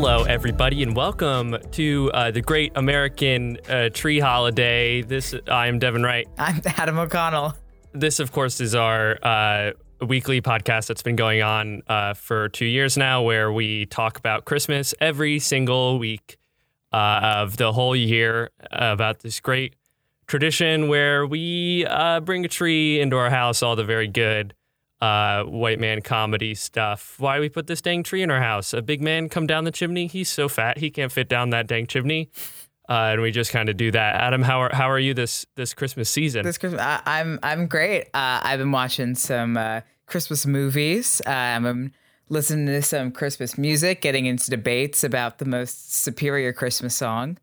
Hello, everybody, and welcome to uh, the Great American uh, Tree Holiday. This I am Devin Wright. I'm Adam O'Connell. This, of course, is our uh, weekly podcast that's been going on uh, for two years now, where we talk about Christmas every single week uh, of the whole year about this great tradition where we uh, bring a tree into our house, all the very good uh, white man comedy stuff. Why we put this dang tree in our house? A big man come down the chimney. He's so fat he can't fit down that dang chimney. Uh, and we just kind of do that. Adam, how are how are you this this Christmas season? This Christmas, I, I'm I'm great. Uh, I've been watching some uh, Christmas movies. Uh, I'm listening to some Christmas music, getting into debates about the most superior Christmas song.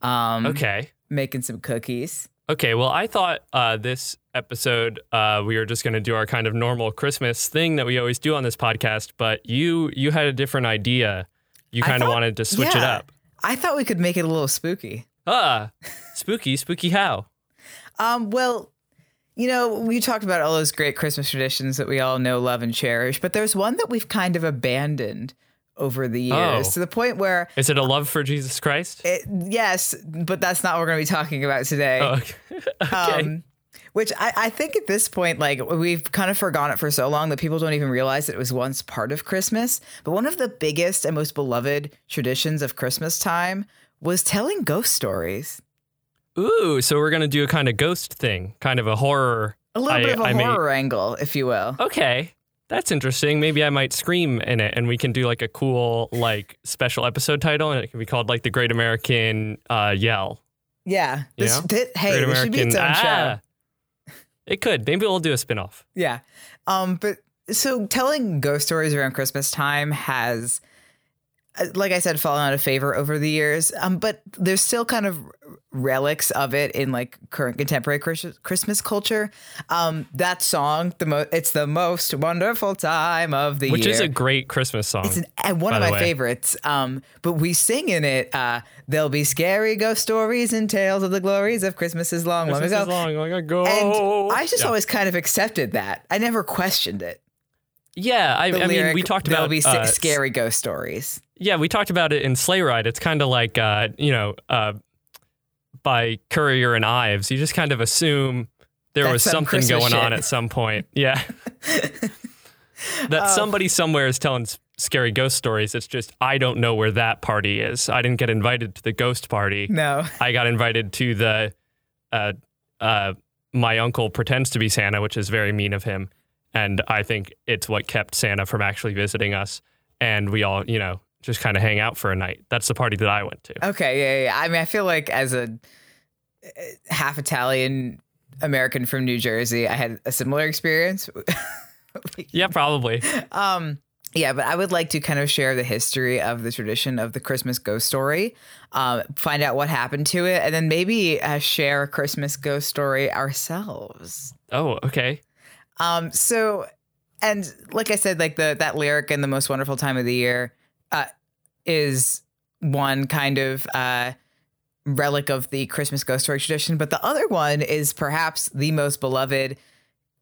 Um, okay. Making some cookies. Okay. Well, I thought uh, this episode uh, we were just going to do our kind of normal Christmas thing that we always do on this podcast, but you you had a different idea. You kind of wanted to switch it up. I thought we could make it a little spooky. Ah, spooky, spooky. How? Um, well, you know, we talked about all those great Christmas traditions that we all know, love, and cherish, but there's one that we've kind of abandoned over the years Oh. to the point where Is it a love for Jesus Christ? it, yes, but that's not what we're going to be talking about today. Oh, okay. okay. Um, which I, I think at this point, like we've kind of forgotten it for so long that people don't even realize that it was once part of Christmas. But one of the biggest and most beloved traditions of Christmas time was telling ghost stories. Ooh, so we're gonna do a kind of ghost thing, kind of a horror. A little I- bit of a I may- horror angle, if you will. Okay, that's interesting. Maybe I might scream in it, and we can do like a cool like special episode title, and it can be called like the Great American uh, Yell. Yeah. This, Yeah. thi- hey, Great this should be its own show. Ah! It could. Maybe we'll do a spinoff. Yeah. Um, but so telling ghost stories around Christmas time has, like I said, fallen out of favor over the years. Um, but there's still kind of relics of it in like current contemporary Christmas culture. Um, that song, the mo- it's the most wonderful time of the Which year. Which is a great Christmas song. It's an, one of my way. favorites. Um, but we sing in it. Uh, there'll be scary ghost stories and tales of the glories of Christmases long, Christmas long is ago. long, long ago. And I just Yeah. always kind of accepted that. I never questioned it. yeah. I, I mean, we talked about there'll be uh, scary ghost stories. Yeah, we talked about it in Sleigh Ride. It's kind of like, uh, you know, uh, by Currier and Ives, you just kind of assume there That's was some something Christmas going on at some point. Yeah. that Oh. somebody somewhere is telling scary ghost stories. It's just, I don't know where that party is. I didn't get invited to the ghost party. No, I got invited to the, uh, uh, my uncle pretends to be Santa, which is very mean of him. And I think it's what kept Santa from actually visiting us. And we all, you know, just kind of hang out for a night. That's the party that I went to. okay, yeah, yeah. I mean, I feel like as a uh, half Italian American from New Jersey, I had a similar experience. Yeah, probably. um, yeah, but I would like to kind of share the history of the tradition of the Christmas ghost story, um, find out what happened to it, and then maybe uh, share a Christmas ghost story ourselves. Oh, okay. Um, so, and like I said, like the that lyric in the most wonderful time of the year, uh, is one kind of uh relic of the Christmas ghost story tradition, but the other one is perhaps the most beloved,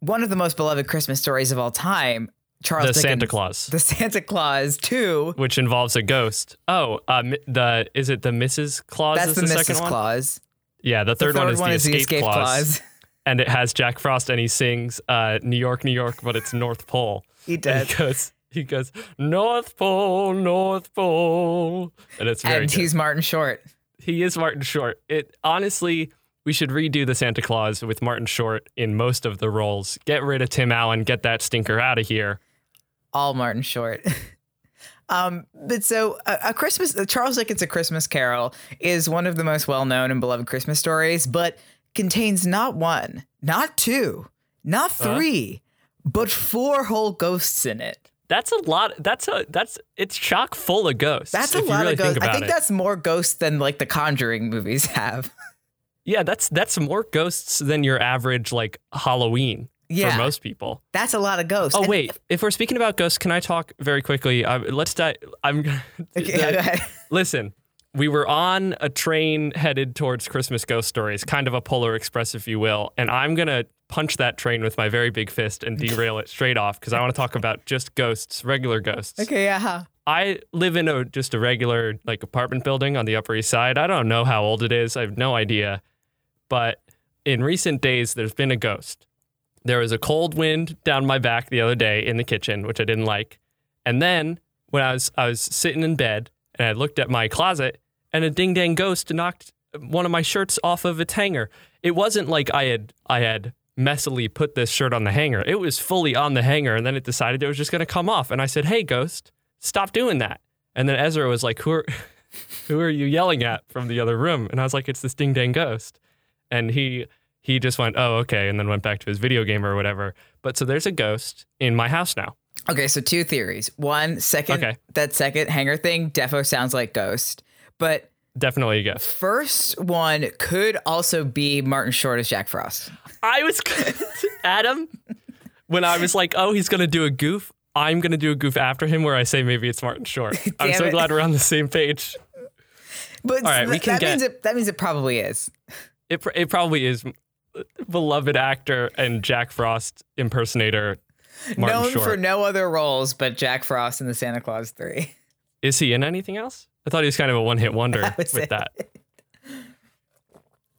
one of the most beloved Christmas stories of all time. Charles the Dickens, Santa Claus, the Santa Claus too, which involves a ghost. Oh, uh, the is it the Mrs. Claus? That's is the, the, Mrs. one. Claus. Yeah, the The third, one is, the, escape clause, and it has Jack Frost, and he sings uh, "New York, New York," but it's North Pole. He does. he goes, he goes North Pole, North Pole, and it's very And good. he's Martin Short. he is Martin Short. It honestly, we should redo the Santa Claus with Martin Short in most of the roles. Get rid of Tim Allen, get that stinker out of here. all Martin Short. um, but so a, a Christmas, Charles Dickens' A Christmas Carol is one of the most well-known and beloved Christmas stories, but contains not one, not two, not Huh? three, but four whole ghosts in it. That's a lot. That's a that's it's chock full of ghosts. That's a if you lot really of ghosts. Think I think it. that's more ghosts than like the Conjuring movies have. yeah. That's that's more ghosts than your average like Halloween Yeah. for most people. That's a lot of ghosts. Oh And- wait, if we're speaking about ghosts, can I talk very quickly? Uh, let's die. I'm Okay, ahead. listen. We were on a train headed towards Christmas ghost stories, kind of a polar express, if you will. And I'm gonna punch that train with my very big fist and derail it straight off because I want to talk about just ghosts, regular ghosts. Okay, yeah. I live in a just a regular like apartment building on the Upper East Side. I don't know how old it is. I have no idea. But in recent days, there's been a ghost. There was a cold wind down my back the other day in the kitchen, which I didn't like. And then when I was I was sitting in bed and I looked at my closet and a ding dang ghost knocked one of my shirts off of its hanger. It wasn't like I had I had messily put this shirt on the hanger. It was fully on the hanger and then it decided it was just going to come off and I said, "Hey ghost, stop doing that." And then Ezra was like, "Who are who are you yelling at from the other room?" And I was like, "It's this ding dang ghost." And he he just went, "Oh, okay," and then went back to his video game or whatever. But so there's a ghost in my house now. Okay, so two theories. One, second, Okay. that second hanger thing defo sounds like Ghost. But Definitely a ghost. first one could also be Martin Short as Jack Frost. I was Adam when I was like, "Oh, he's going to do a goof." I'm going to do a goof after him where I say maybe it's Martin Short. I'm so it. glad we're on the same page. But All right, we can that get- means it that means it probably is. It it probably is beloved actor and Jack Frost impersonator Martin Known Short. for no other roles but Jack Frost in the Santa Claus 3. Is he in anything else? I thought he was kind of a one-hit wonder That with it. that.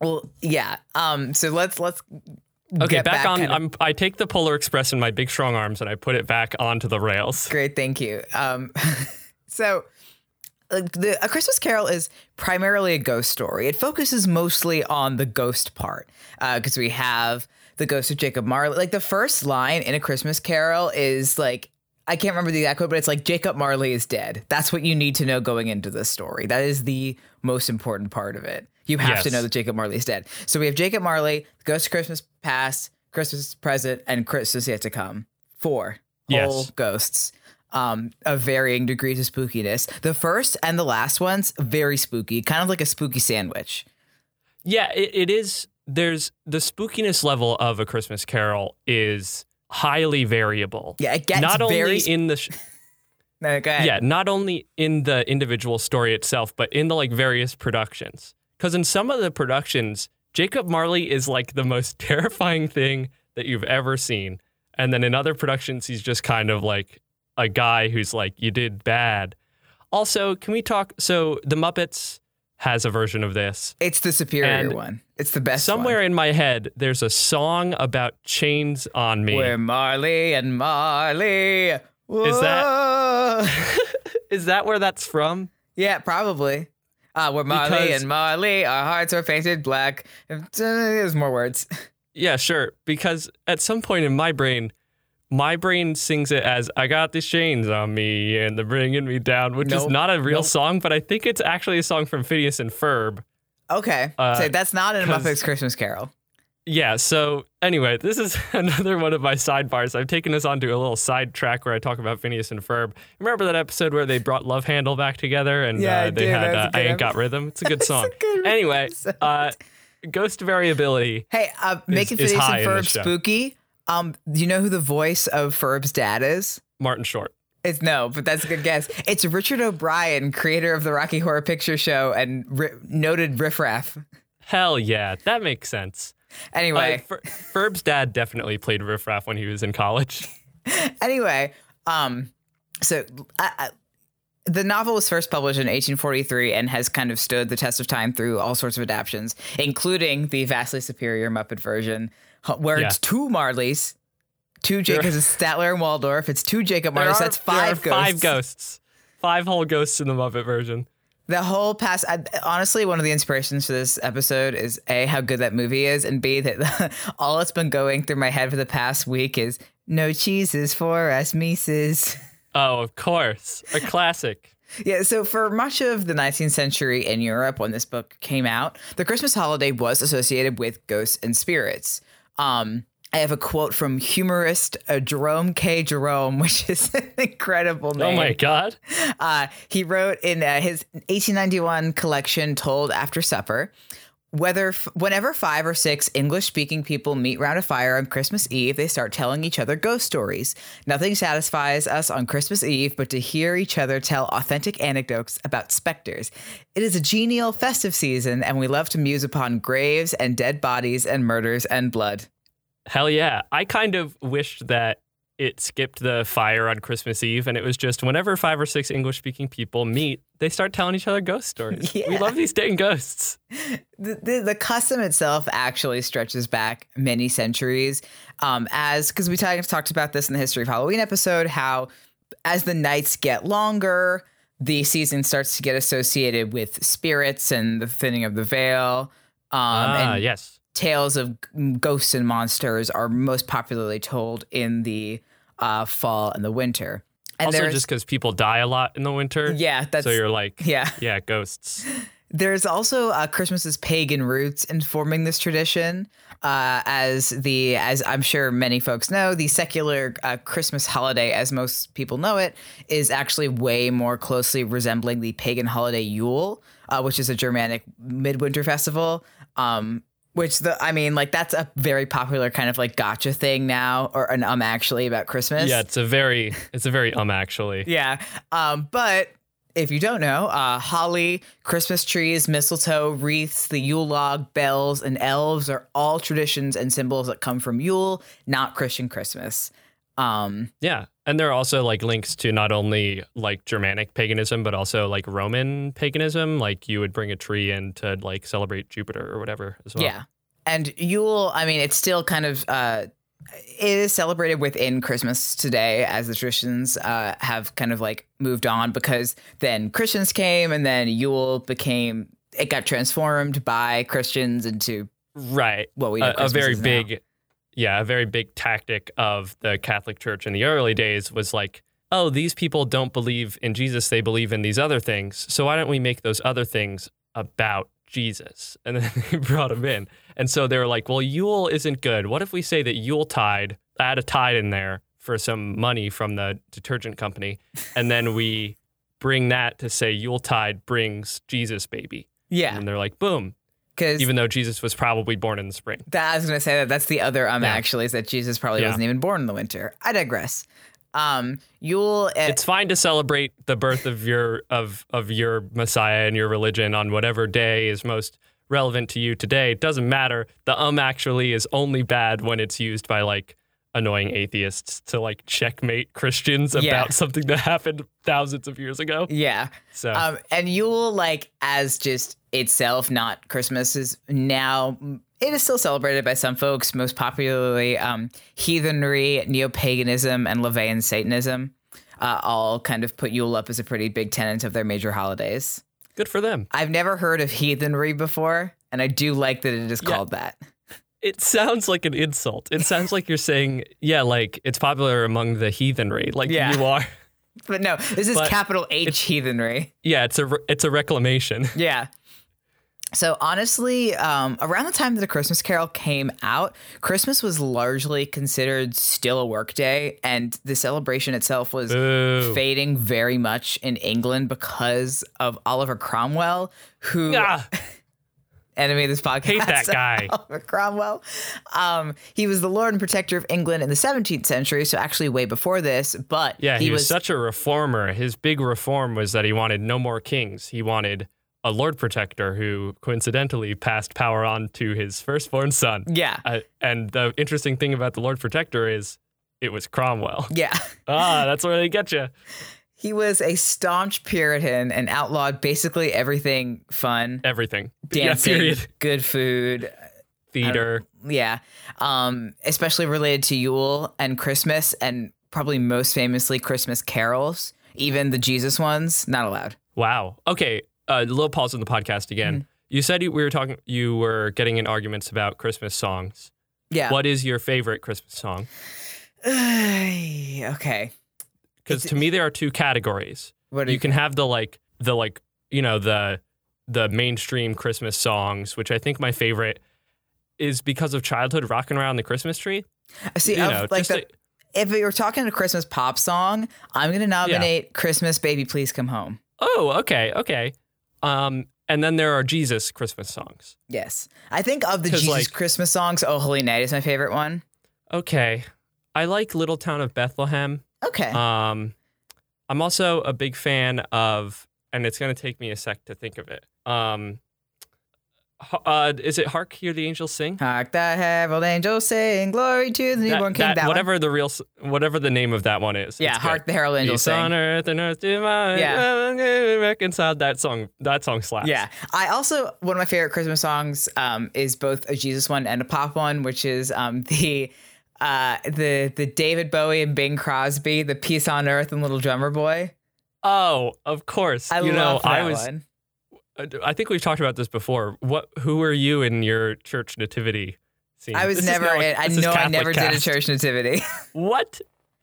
Well, yeah. Um so let's let's Okay, get back, on. kind of- I'm, I take the Polar Express in my big strong arms and I put it back onto the rails. Great, thank you. Um, so, the A Christmas Carol is primarily a ghost story. It focuses mostly on the ghost part because we have the ghost of Jacob Marley. Like the first line in A Christmas Carol is like. I can't remember the exact quote, but it's like Jacob Marley is dead. That's what you need to know going into this story. That is the most important part of it. You have to know that Jacob Marley is dead. So we have Jacob Marley, Ghost of Christmas Past, Christmas Present, and Christmas Yet to Come. Four Yes. whole ghosts um, of varying degrees of spookiness. The first and the last ones very spooky, kind of like a spooky sandwich. Yeah, it, it is. There's the spookiness level of A Christmas Carol is highly variable. Yeah, it gets not only very. in the sh- no, yeah, not only in the individual story itself, but in the like various productions. Because in some of the productions, Jacob Marley is like the most terrifying thing that you've ever seen, and then in other productions, he's just kind of like a guy who's like, "You did bad." Also, can we talk? So the Muppets has a version of this. It's the superior And one. It's the best Somewhere one. in my head, there's a song about chains on me. Where Marley and Marley. Is Whoa. Is that where that's from? yeah, probably. Uh, where Marley Because- and Marley, our hearts are painted black. There's more words. Yeah, sure. Because at some point in my brain, my brain sings it as "I got these chains on me and they're bringing me down," which is not a real Nope. song, but I think it's actually a song from Phineas and Ferb. Okay. Uh, so that's not in a Muppets Christmas Carol. Yeah. So anyway, this is another one of my sidebars. I've taken us onto a little side track where I talk about Phineas and Ferb. Remember that episode where they brought Love Händel back together and Yeah, uh, they had uh, "I Ain't Got Rhythm." It's a good song. good anyway, uh, ghost variability. Hey, uh, making Phineas and Ferb spooky. Um, do you know who the voice of Ferb's dad is? Martin Short. It's no, but that's a good guess. It's Richard O'Brien, creator of the Rocky Horror Picture Show and ri- noted riffraff. Hell yeah, that makes sense. Anyway, Uh, Fer- Ferb's dad definitely played Riff Raff when he was in college. anyway, um, so I, I, the novel was first published in 1843 and has kind of stood the test of time through all sorts of adaptations, including the vastly superior Muppet version, where Yeah. it's two Marleys, two Jacobs, It's Statler and Waldorf. It's two Jacob are- That's there are five ghosts. Five ghosts. Five whole ghosts in the Muppet version. The whole past, I, honestly, one of the inspirations for this episode is a how good that movie is, and b that all that's been going through my head for the past week is no cheeses for us, Mises. Oh, of course. A classic. Yeah, so for much of the 19th century in Europe, when this book came out, the Christmas holiday was associated with ghosts and spirits. Um, I have a quote from humorist uh, Jerome K. Jerome, which is an incredible name. Oh my god. Uh, he wrote in uh, his 1891 collection, Told After Supper, whether f- whenever five or six English speaking people meet round a fire on Christmas Eve, they start telling each other ghost stories. Nothing satisfies us on Christmas Eve but to hear each other tell authentic anecdotes about specters. It is a genial, festive season, and we love to muse upon graves and dead bodies and murders and blood. Hell yeah. I kind of wished that it skipped the fire on Christmas Eve and it was just whenever five or six English speaking people meet, they start telling each other ghost stories. Yeah. We love these dang ghosts. the, the, the custom itself actually stretches back many centuries um, as because we talked talked about this in the history of halloween episode how as the nights get longer the season starts to get associated with spirits and the thinning of the veil um, ah, and yes. Tales of ghosts and monsters are most popularly told in the uh, fall and the winter and also, just because people die a lot in the winter. yeah that's So you're like, yeah yeah, ghosts. There's also uh, Christmas's pagan roots informing this tradition, uh, as the as I'm sure many folks know, the secular uh, Christmas holiday, as most people know it, is actually way more closely resembling the pagan holiday Yule, uh, which is a Germanic midwinter festival. Um, which the I mean, like that's a very popular kind of like gotcha thing now, or an um actually about Christmas. Yeah, it's a very, it's a very um actually. Yeah. Um, but if you don't know, uh, holly, Christmas trees, mistletoe, wreaths, the Yule log, bells, and elves are all traditions and symbols that come from Yule, not Christian Christmas. Um, Yeah. And there are also like links to not only like Germanic paganism, but also like Roman paganism. Like you would bring a tree in to like celebrate Jupiter or whatever as well. Yeah. And Yule, I mean, it's still kind of uh it is celebrated within Christmas today as the traditions uh have kind of like moved on because then Christians came and then Yule became it got transformed by Christians into Right. what we know a, a very big yeah a very big tactic of the catholic church in the early days was like oh these people don't believe in jesus they believe in these other things. So why don't we make those other things about jesus? And then they brought him in. And so they were like well yule isn't good. What if we say that yule tide add a tide in there for some money from the detergent company and then we bring that to say yule tide brings jesus baby. Yeah. and they're like boom Because even though jesus was probably born in the spring That I was gonna say that that's the other um Yeah. actually is that Jesus probably Yeah. wasn't even born in the winter. I digress. Um, Yule. Uh, it's fine to celebrate the birth of your of of your Messiah and your religion on whatever day is most relevant to you today. It doesn't matter. The um actually is only bad when it's used by like annoying atheists to like checkmate Christians about Yeah. something that happened thousands of years ago. yeah. So Um, and Yule, like as just itself, not Christmas, is now it is still celebrated by some folks. Most popularly, um, heathenry, neo paganism, and LaVeyan Satanism. Uh, all kind of put Yule up as a pretty big tenant of their major holidays. good for them. I've never heard of heathenry before, and I do like that it is Yeah. called that. It sounds like an insult. It sounds like you're saying, yeah, like it's popular among the heathenry. Like Yeah. you are. But no, this is But capital H heathenry. Yeah, it's a it's a reclamation. Yeah. So honestly, um, around the time that the Christmas Carol came out, Christmas was largely considered still a work day, and the celebration itself was Boo. fading very much in England because of Oliver Cromwell, who Ah, enemy of this podcast. Hate that guy. Oliver Cromwell. Um, he was the Lord and Protector of England in the 17th century, so actually way before this. But Yeah, he, was, was such a reformer. His big reform was that he wanted no more kings. He wanted a Lord Protector who coincidentally passed power on to his firstborn son. yeah, Uh, and the interesting thing about the Lord Protector is it was Cromwell. yeah. ah, that's where they get you. He was a staunch Puritan and outlawed basically everything fun, Everything. dancing, Yeah, period. good food. Theater. Yeah. Um, especially related to Yule and Christmas, and probably most famously Christmas carols. Even the Jesus ones, not allowed. Wow. Okay. A uh, little pause in the podcast again. Mm-hmm. You said you, we were talking. You were getting in arguments about Christmas songs. Yeah. What is your favorite Christmas song? okay. Because to me, there are two categories. What you can have the like the like you know the the mainstream Christmas songs, which I think my favorite is because of childhood rocking around the Christmas tree. See, You know, like if you're talking a Christmas pop song, I'm gonna nominate "Christmas Baby Please Come Home." Oh, okay, okay. Um, and then there are Jesus Christmas songs. Yes, I think of the Jesus like- Christmas songs, "Oh Holy Night" is my favorite one. Okay, I like Little Town of Bethlehem. Okay, Um, I'm also a big fan of, and it's gonna take me a sec to think of it. Um, uh, is it "Hark Hear the Angels Sing"? hark the herald angels sing, glory to the That- newborn king. that- That, one? whatever the real, whatever the name of that one is. Yeah, hark the herald angels Peace on sing. earth and earth to my Yeah. reconciled. That song, that song slaps. Yeah, I also one of my favorite Christmas songs um, is both a Jesus one and a pop one, which is um, the uh, the the David Bowie and Bing Crosby, the Peace on Earth and Little Drummer Boy. Oh, of course. I you know, love that I was. one. I think we've talked about this before. What? Who were you in your church nativity scene? I was This never. now in, I know I Catholic never did a church nativity. What?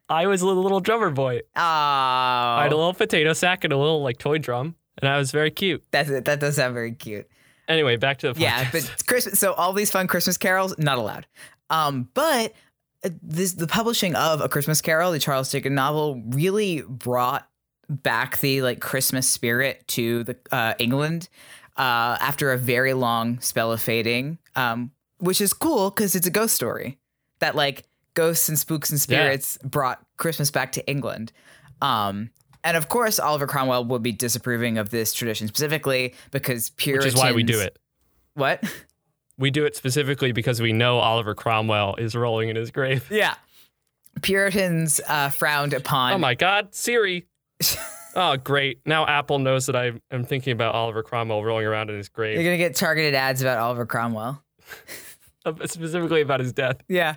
I was a little drummer boy. Oh, I had a little potato sack and a little like toy drum, and I was very cute. that's it. That does sound very cute. Anyway, back to the podcast. Yeah, but it's Christmas. So all these fun Christmas carols not allowed. Um, but uh, this the publishing of a Christmas Carol, the Charles Dickens novel, really brought back the like Christmas spirit to the uh, England uh, after a very long spell of fading. Um, which is cool because it's a ghost story that like ghosts and spooks and Yeah. spirits brought Christmas back to England. Um, and of course, Oliver Cromwell would be disapproving of this tradition specifically because Puritans. which is why we do it. What? We do it specifically because we know Oliver Cromwell is rolling in his grave. Yeah. Puritans uh, frowned upon. Oh my God, Siri. oh, great. Now Apple knows that I am thinking about Oliver Cromwell rolling around in his grave. You're going to get targeted ads about Oliver Cromwell. specifically about his death. Yeah.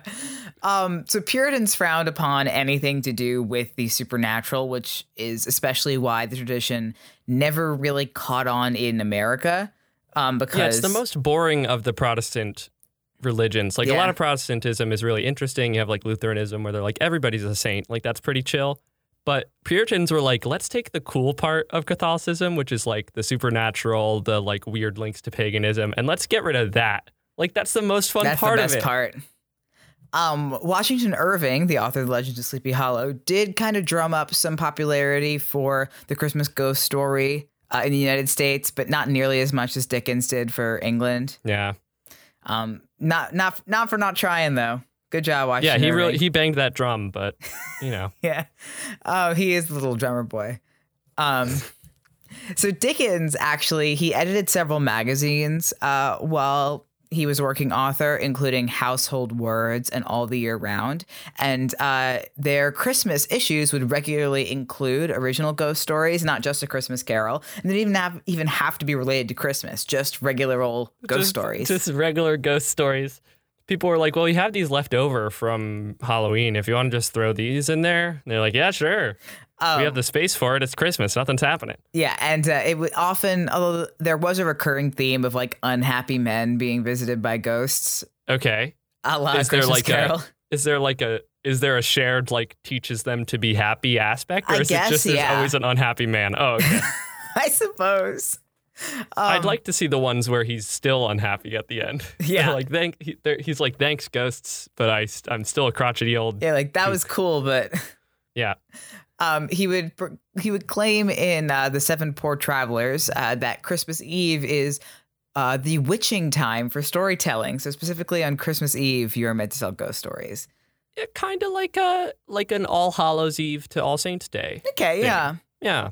Um, so Puritans frowned upon anything to do with the supernatural, which is especially why the tradition never really caught on in America. Um, because Yeah, it's the most boring of the Protestant religions. Like a lot of Protestantism is really interesting. You have like Lutheranism where they're like everybody's a saint. Like that's pretty chill. But Puritans were like, let's take the cool part of Catholicism, which is like the supernatural, the like weird links to paganism, and let's get rid of that. Like that's the most fun that's part the best of it. part. Um, Washington Irving, the author of the Legend of Sleepy Hollow, did kind of drum up some popularity for the Christmas ghost story uh, in the United States, but not nearly as much as Dickens did for England. Yeah. Um, not not not for not trying though. Good job, watching. Yeah, he really he banged that drum, but you know. yeah. Oh, he is the little drummer boy. Um, so Dickens actually he edited several magazines uh, while he was working author, including Household Words and All the Year Round. And uh, their Christmas issues would regularly include original ghost stories, not just a Christmas Carol, and they didn't even have even have to be related to Christmas, just regular old ghost just, stories. Just regular ghost stories. People were like, "Well, you have these left over from Halloween. If you want to just throw these in there," and they're like, "Yeah, sure. Oh. We have the space for it. It's Christmas. Nothing's happening." Yeah, and uh, it would often, although there was a recurring theme of like unhappy men being visited by ghosts, Okay. a la Is there Christmas like Carol. a is there like a is there a shared like teaches them to be happy aspect, or I is guess, it just there's yeah. always an unhappy man? Oh, okay. I suppose. I'd Um, like to see the ones where he's still unhappy at the end. Yeah. like thank he, he's like thanks ghosts, but I I'm still a crotchety old. Yeah, like that was cool, but Yeah. um, he would he would claim in uh, the Seven Poor Travelers uh, that Christmas Eve is uh, the witching time for storytelling. So specifically on Christmas Eve, you're meant to tell ghost stories. Yeah, kind of like a like an All Hallows Eve to All Saints Day. Okay, yeah. Yeah.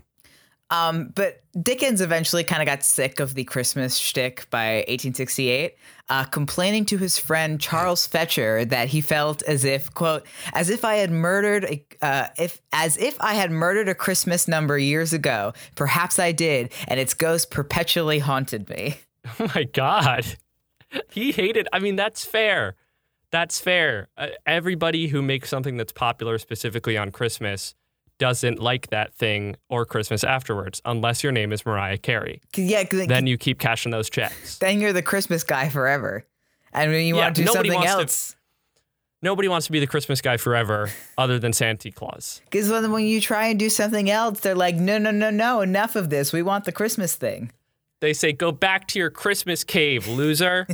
Um, but Dickens eventually kind of got sick of the Christmas shtick by 1868, uh, complaining to his friend Charles Fechter that he felt as if, quote, as if I had murdered a, uh, if as if I had murdered a Christmas number years ago. Perhaps I did, and its ghost perpetually haunted me. Oh my God. He hated, I mean, that's fair. That's fair. Uh, everybody who makes something that's popular specifically on Christmas doesn't like that thing or Christmas afterwards, unless your name is Mariah Carey. Yeah, Then you keep cashing those checks. then you're the Christmas guy forever, and when you Yeah, want to do nobody something wants to- else. Nobody wants to be the Christmas guy forever other than Santa Claus. Because when, when you try and do something else, they're like, no, no, no, no, enough of this. We want the Christmas thing. They say, go back to your Christmas cave, loser.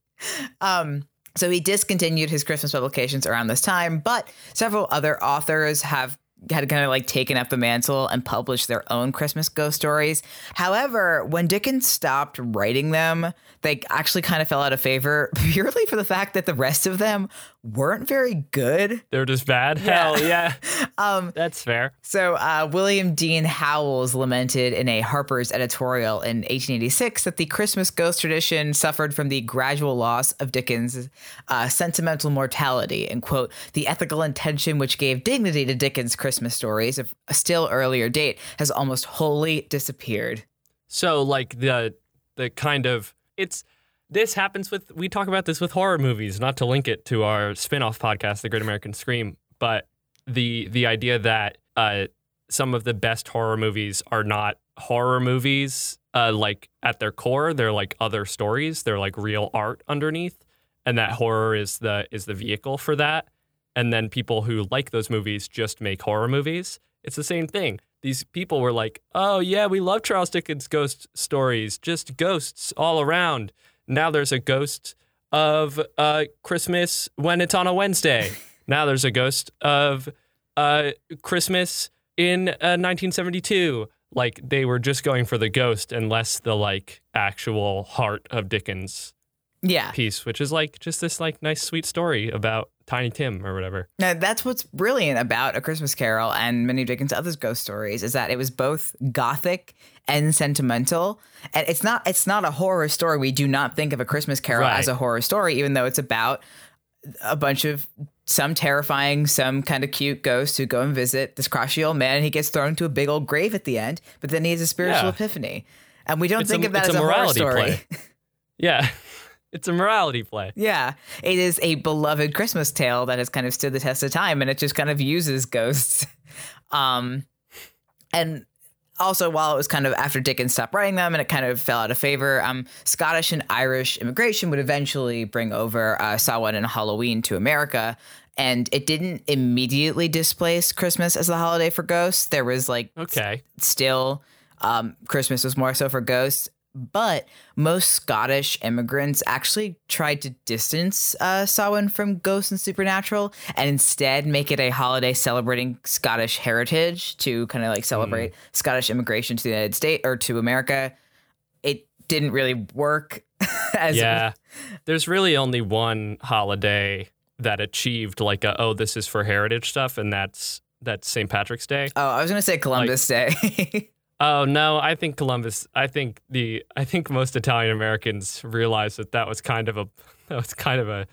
um, so he discontinued his Christmas publications around this time, but several other authors have had kind of like taken up the mantle and published their own Christmas ghost stories. However, when Dickens stopped writing them, they actually kind of fell out of favor purely for the fact that the rest of them weren't very good. They're just bad. Hell yeah. Um, That's fair. so uh, William Dean Howells lamented in a Harper's editorial in 1886 that the Christmas ghost tradition suffered from the gradual loss of Dickens' uh, sentimental mortality, and quote, the ethical intention which gave dignity to Dickens' Christmas stories of a still earlier date has almost wholly disappeared. So like the the kind of it's this happens with we talk about this with horror movies, not to link it to our spin-off podcast, The Great American Scream, but the the idea that uh, some of the best horror movies are not horror movies uh, like at their core, they're like other stories, they're like real art underneath, and that horror is the is the vehicle for that. And then people who like those movies just make horror movies. It's the same thing these people were like, "Oh yeah, we love Charles Dickens ghost stories, just ghosts all around." Now there's a ghost of uh, Christmas when it's on a Wednesday. now there's a ghost of uh, Christmas in uh, 1972. Like they were just going for the ghost and less the like actual heart of Dickens Yeah. piece, which is like just this like nice sweet story about Tiny Tim or whatever. Now, that's what's brilliant about A Christmas Carol and many of Dickens' other ghost stories is that it was both gothic and sentimental. And it's not it's not a horror story. We do not think of A Christmas Carol Right. as a horror story, even though it's about a bunch of some terrifying, some kind of cute ghosts who go and visit this crotchety old man and he gets thrown to a big old grave at the end, but then he has a spiritual Yeah. epiphany. And we don't It's think a- of that as a a, horror morality story. play. Yeah, it's a morality play. Yeah, it is a beloved Christmas tale that has kind of stood the test of time, and it just kind of uses ghosts. Um, and also, while it was kind of after Dickens stopped writing them, and it kind of fell out of favor, um, Scottish and Irish immigration would eventually bring over uh, Samhain and Halloween to America. And it didn't immediately displace Christmas as the holiday for ghosts. There was like Okay. still um, Christmas was more so for ghosts. But most Scottish immigrants actually tried to distance uh, Samhain from ghosts and supernatural, and instead make it a holiday celebrating Scottish heritage to kind of like celebrate Scottish immigration to the United States or to America. It didn't really work. as yeah. There's really only one holiday that achieved like a oh this is for heritage stuff and that's that's St. Patrick's Day. Oh, I was gonna say Columbus Day. Oh no, I think Columbus I think the I think most Italian Americans realized that that was kind of a that was kind of a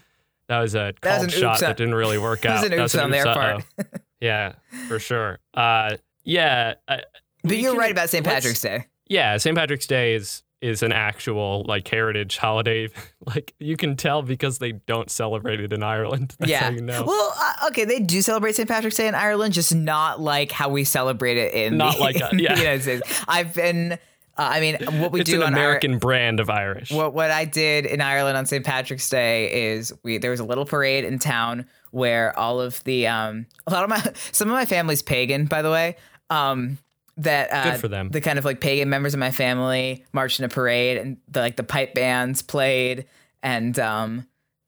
that was a That was shot that didn't really work That out. was an That oops on their uh-oh. part. yeah, for sure. Uh yeah, I, but you're can- right about St. Patrick's Day. Yeah, St. Patrick's Day is is an actual like heritage holiday. like you can tell because they don't celebrate it in Ireland. That's yeah. how you know. Well, uh, okay, they do celebrate St. Patrick's Day in Ireland, just not like how we celebrate it in Not the, like a- in the. United States. I've been, uh, I mean, what we it's do an American brand of Irish. what what I did in Ireland on St. Patrick's Day is we there was a little parade in town where all of the um a lot of my some of my family's pagan by the way um that uh, Good for them. the kind of like pagan members of my family marched in a parade and the like the pipe bands played and um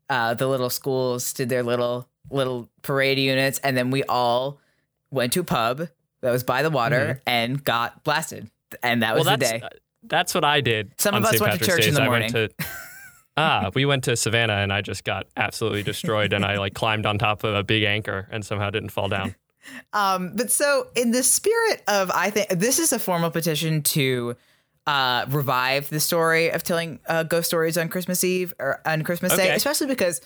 uh the little schools did their little little parade units and then we all went to a pub that was by the water and got blasted and that was Mm-hmm. well, the that's day. uh, that's what I did. Some of us St. went to church Day in the went morning. to- ah, we went to Savannah and I just got absolutely destroyed and I like climbed on top of a big anchor and somehow didn't fall down. Um, but so in the spirit of, I think this is a formal petition to uh, revive the story of telling uh, ghost stories on Christmas Eve or on Christmas Day, especially because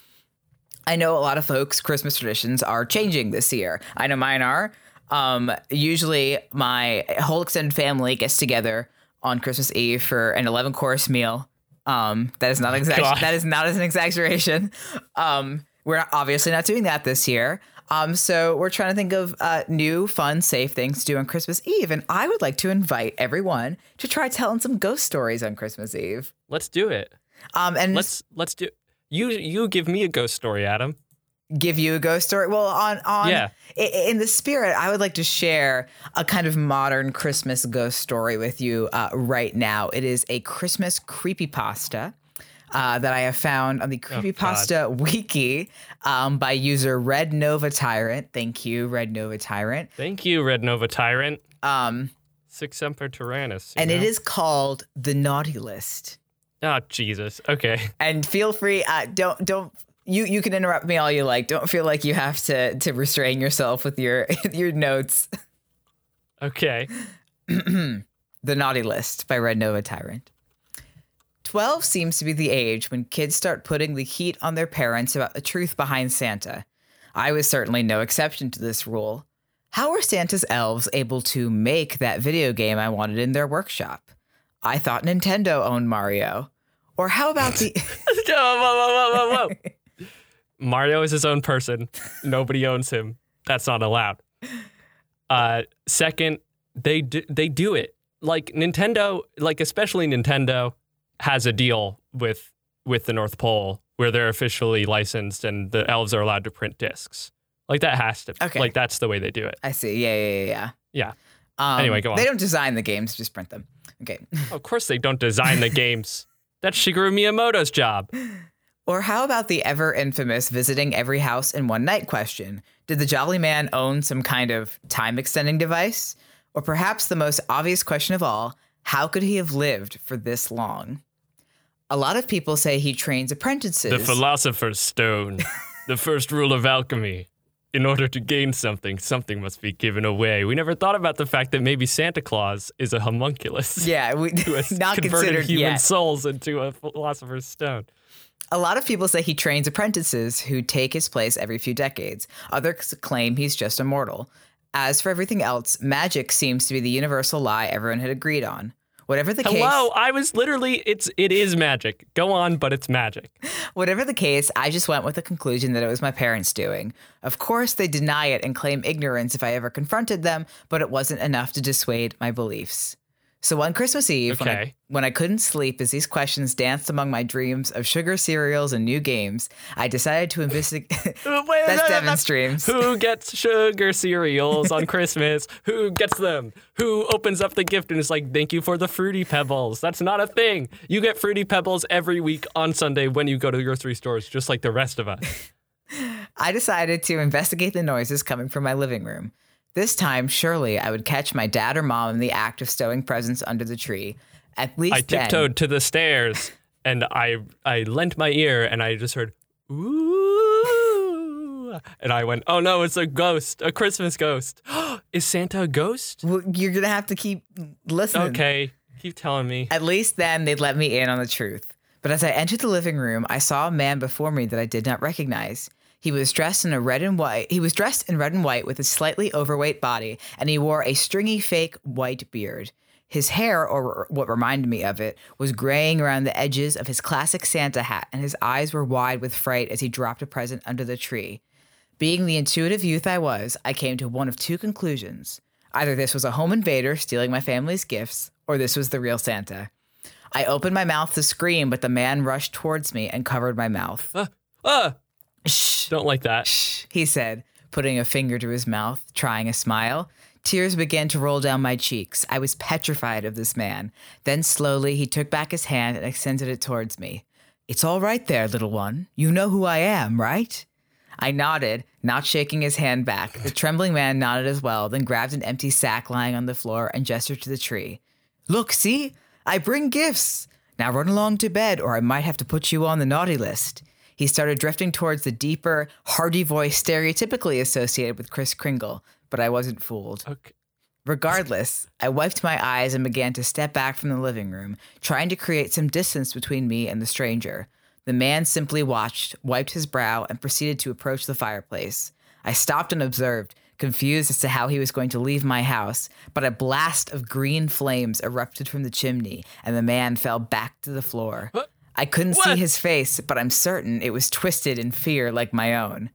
I know a lot of folks' Christmas traditions are changing this year. I know mine are. Um, usually, my whole extended family gets together on Christmas Eve for an 11 course meal. Um, that is not exact. God. That is not as an exaggeration. Um, we're obviously not doing that this year. Um, so we're trying to think of uh, new, fun, safe things to do on Christmas Eve, and I would like to invite everyone to try telling some ghost stories on Christmas Eve. Let's do it. Um, and Let's let's do. You you give me a ghost story, Adam. give you a ghost story. Well, on on Yeah. in the spirit, I would like to share a kind of modern Christmas ghost story with you uh, right now. It is a Christmas creepypasta. Uh, that I have found on the Oh, Creepypasta Wiki um, by user Red Nova Tyrant. Thank you, Red Nova Tyrant. Thank you, Red Nova Tyrant. Um, Sic semper tyrannis. and it know? is called the Naughty List. Oh, Jesus. Okay. And feel free, uh, don't don't you you can interrupt me all you like. Don't feel like you have to to restrain yourself with your your notes. Okay. The Naughty List by Red Nova Tyrant. 12 seems to be the age when kids start putting the heat on their parents about the truth behind Santa. I was certainly no exception to this rule. How were Santa's elves able to make that video game I wanted in their workshop? I thought Nintendo owned Mario. Or how about the. whoa, whoa, whoa, whoa, whoa. Mario is his own person. Nobody owns him. That's not allowed. Uh, second, they do, they do it like Nintendo, like especially Nintendo has a deal with with the North Pole where they're officially licensed and the elves are allowed to print discs. Like that has to. Okay. Like that's the way they do it. I see. Yeah, yeah, yeah, yeah. Yeah. Um, Anyway, go on. They don't design the games, just print them. Okay. Of course, they don't design the games. That's Shigeru Miyamoto's job. Or how about the ever infamous visiting every house in one night question? Did the Jolly Man own some kind of time extending device? Or perhaps the most obvious question of all, how could he have lived for this long? A lot of people say he trains apprentices. The Philosopher's Stone, the first rule of alchemy. In order to gain something, something must be given away. We never thought about the fact that maybe Santa Claus is a homunculus. yeah, we, Who has not converted considered human yet. souls into a Philosopher's Stone. A lot of people say he trains apprentices who take his place every few decades. Others claim he's just immortal. As for everything else, magic seems to be the universal lie everyone had agreed on. Whatever the case, Hello, I was literally it's it is magic. Go on, but it's magic. whatever the case, I just went with the conclusion that it was my parents doing. Of course, they deny it and claim ignorance if I ever confronted them, but it wasn't enough to dissuade my beliefs. So one Christmas Eve, when, I, when I couldn't sleep as these questions danced among my dreams of sugar cereals and new games, I decided to investigate. That's no, Devin's dreams. Who gets sugar cereals on Christmas? Who gets them? Who opens up the gift and is like, "Thank you for the fruity pebbles"? That's not a thing. You get fruity pebbles every week on Sunday when you go to your three stores, just like the rest of us. I decided to investigate the noises coming from my living room. This time, surely I would catch my dad or mom in the act of stowing presents under the tree. At least I then, tiptoed to the stairs and I I lent my ear and I just heard ooh, and I went, "Oh no, it's a ghost, a Christmas ghost." is Santa a ghost? Well, you're gonna have to keep listening. Okay, keep telling me. At least then they'd let me in on the truth. But as I entered the living room, I saw a man before me that I did not recognize. He was dressed in a red and white. He was dressed in red and white with a slightly overweight body, and he wore a stringy fake white beard. His hair, or what reminded me of it, was graying around the edges of his classic Santa hat, and his eyes were wide with fright as he dropped a present under the tree. Being the intuitive youth I was, I came to one of two conclusions. Either this was a home invader stealing my family's gifts, or this was the real Santa. I opened my mouth to scream, but the man rushed towards me and covered my mouth. Ah, Shh, don't like that. shh, he said, putting a finger to his mouth, trying a smile. Tears began to roll down my cheeks. I was petrified of this man. Then slowly he took back his hand and extended it towards me. It's all right there, little one. You know who I am, right? I nodded, not shaking his hand back. The trembling man nodded as well, then grabbed an empty sack lying on the floor and gestured to the tree. Look, see? I bring gifts. Now run along to bed, or I might have to put you on the naughty list. He started drifting towards the deeper, hearty voice stereotypically associated with Kris Kringle, but I wasn't fooled. Okay. Regardless, I wiped my eyes and began to step back from the living room, trying to create some distance between me and the stranger. The man simply watched, wiped his brow, and proceeded to approach the fireplace. I stopped and observed, confused as to how he was going to leave my house, but a blast of green flames erupted from the chimney, and the man fell back to the floor. What? I couldn't see his face, but I'm certain it was twisted in fear like my own.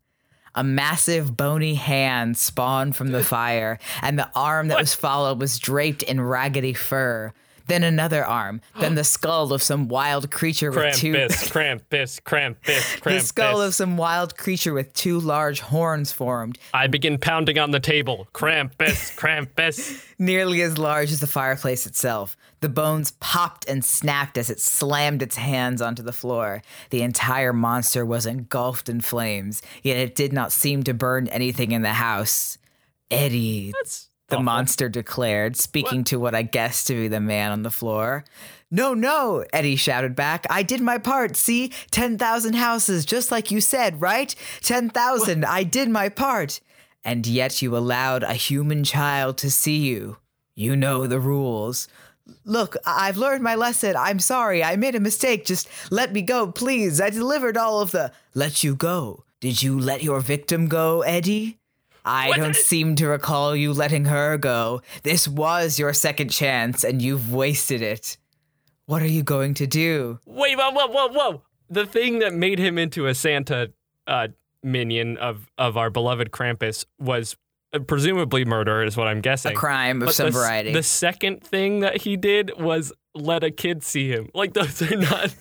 A massive bony hand spawned from the fire, and the arm that was followed was draped in raggedy fur. Then another arm, then the skull of some wild creature with two. Krampus, Krampus, Krampus, The skull of some wild creature with two large horns formed, I begin pounding on the table. Krampus, Krampus. nearly as large as the fireplace itself. The bones popped and snapped as it slammed its hands onto the floor. The entire monster was engulfed in flames, yet it did not seem to burn anything in the house. Eddie, That's the awful. monster declared, speaking to what I guessed to be the man on the floor. No, no, Eddie shouted back. I did my part. See? 10,000 houses, just like you said, right? 10,000. I did my part. And yet you allowed a human child to see you. You know the rules. Look, I've learned my lesson. I'm sorry. I made a mistake. Just let me go, please. I delivered all of the. Let you go. Did you let your victim go, Eddie? I don't seem to recall you letting her go. This was your second chance, and you've wasted it. What are you going to do? Wait, whoa, whoa, whoa, whoa. The thing that made him into a Santa uh, minion of, of our beloved Krampus was uh, presumably murder, is what I'm guessing. A crime of But some the, variety. The second thing that he did was let a kid see him. Like, those are not.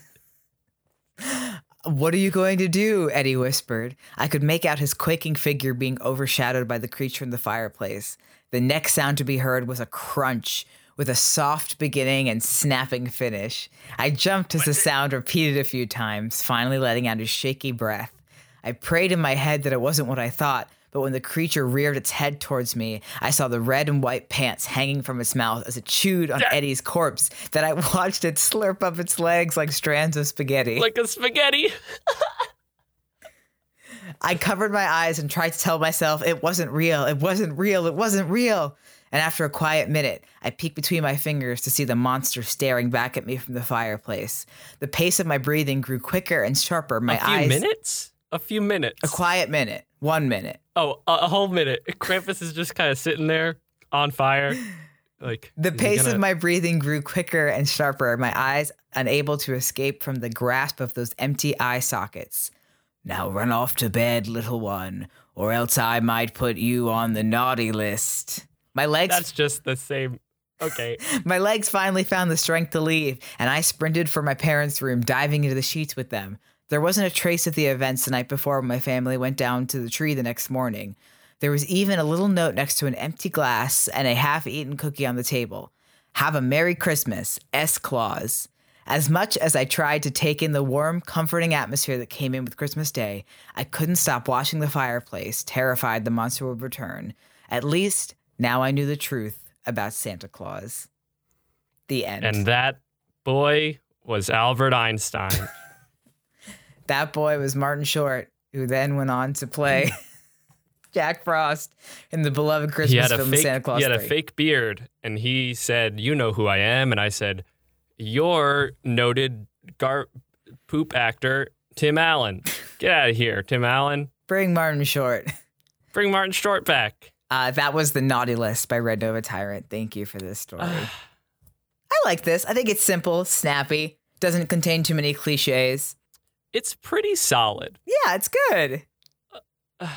What are you going to do? Eddie whispered. I could make out his quaking figure being overshadowed by the creature in the fireplace. The next sound to be heard was a crunch with a soft beginning and snapping finish. I jumped as the sound repeated a few times, finally letting out a shaky breath. I prayed in my head that it wasn't what I thought, but when the creature reared its head towards me, I saw the red and white pants hanging from its mouth as it chewed on Eddie's corpse. That I watched it slurp up its legs like strands of spaghetti. like a spaghetti. I covered my eyes and tried to tell myself it wasn't real, it wasn't real, it wasn't real. And after a quiet minute, I peeked between my fingers to see the monster staring back at me from the fireplace. The pace of my breathing grew quicker and sharper. My a few eyes. minutes? A few minutes. A quiet minute. One minute. oh, a, a whole minute. Krampus is just kind of sitting there on fire. Like The pace gonna- of my breathing grew quicker and sharper, my eyes unable to escape from the grasp of those empty eye sockets. Now run off to bed, little one, or else I might put you on the naughty list. My legs That's just the same. Okay. My legs finally found the strength to leave, and I sprinted for my parents' room, diving into the sheets with them. There wasn't a trace of the events the night before when my family went down to the tree the next morning. There was even a little note next to an empty glass and a half eaten cookie on the table. Have a Merry Christmas, S. Claus. As much as I tried to take in the warm, comforting atmosphere that came in with Christmas Day, I couldn't stop watching the fireplace, terrified the monster would return. At least now I knew the truth about Santa Claus. The end. and that boy was Albert Einstein. that boy was Martin Short, who then went on to play Jack Frost in the beloved Christmas he had a film fake. Santa Claus he had a fake beard, and he said, "You know who I am," and I said, "You're noted gar poop actor Tim Allen. Get out of here, Tim Allen. Bring Martin Short. Bring Martin Short back." Uh, that was the Naughty List by Red Nova Tyrant. Thank you for this story. I like this. I think it's simple, snappy, doesn't contain too many cliches. It's pretty solid. Yeah, it's good.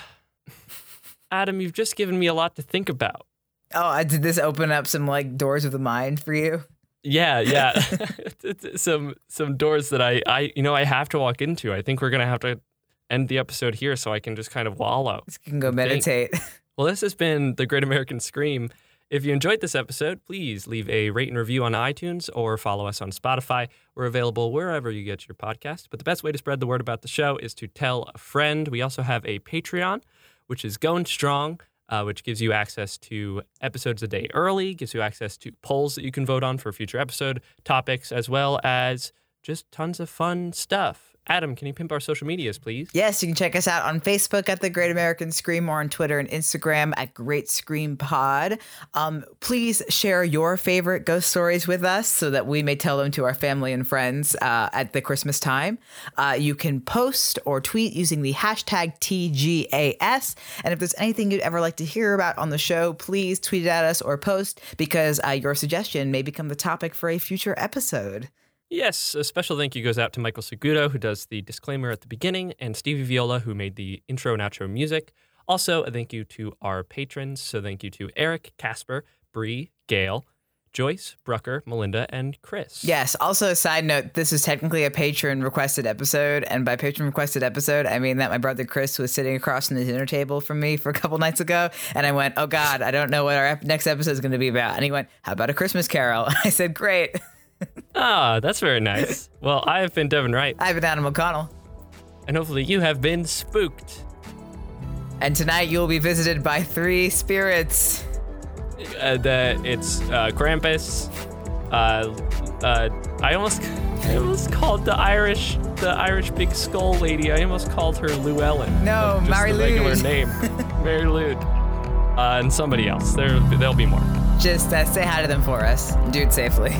Adam, you've just given me a lot to think about. Oh, uh, did this open up some like doors of the mind for you? Yeah, yeah. some some doors that I I you know I have to walk into. I think we're gonna have to end the episode here so I can just kind of wallow. You can go meditate. Well, this has been the Great American Scream. If you enjoyed this episode, please leave a rate and review on iTunes or follow us on Spotify. We're available wherever you get your podcast. But the best way to spread the word about the show is to tell a friend. We also have a Patreon, which is going strong, uh, which gives you access to episodes a day early, gives you access to polls that you can vote on for future episode topics, as well as just tons of fun stuff. Adam, can you pimp our social medias, please? Yes, you can check us out on Facebook at the Great American Scream or on Twitter and Instagram at Great Scream Pod. Um, please share your favorite ghost stories with us so that we may tell them to our family and friends uh, at the Christmas time. Uh, you can post or tweet using the hashtag TGAS. And if there's anything you'd ever like to hear about on the show, please tweet it at us or post because uh, your suggestion may become the topic for a future episode. Yes, a special thank you goes out to Michael Segudo, who does the disclaimer at the beginning, and Stevie Viola, who made the intro and outro music. Also, a thank you to our patrons. So, thank you to Eric, Casper, Bree, Gail, Joyce, Brucker, Melinda, and Chris. Yes. Also, a side note: this is technically a patron requested episode, and by patron requested episode, I mean that my brother Chris was sitting across from the dinner table from me for a couple nights ago, and I went, "Oh God, I don't know what our next episode is going to be about." And he went, "How about a Christmas Carol?" I said, "Great." Ah, that's very nice. well, I have been Devin Wright, I've been Adam O'Connell, and hopefully you have been spooked. and tonight you will be visited by three spirits. Uh, the it's uh, Krampus. Uh, uh, I almost, I almost called the Irish, the Irish big skull lady. I almost called her Llewellyn. No, Just Mary the regular name, Mary Lou. Uh, and somebody else. There, there'll be more. Just uh, say hi to them for us. Do it safely.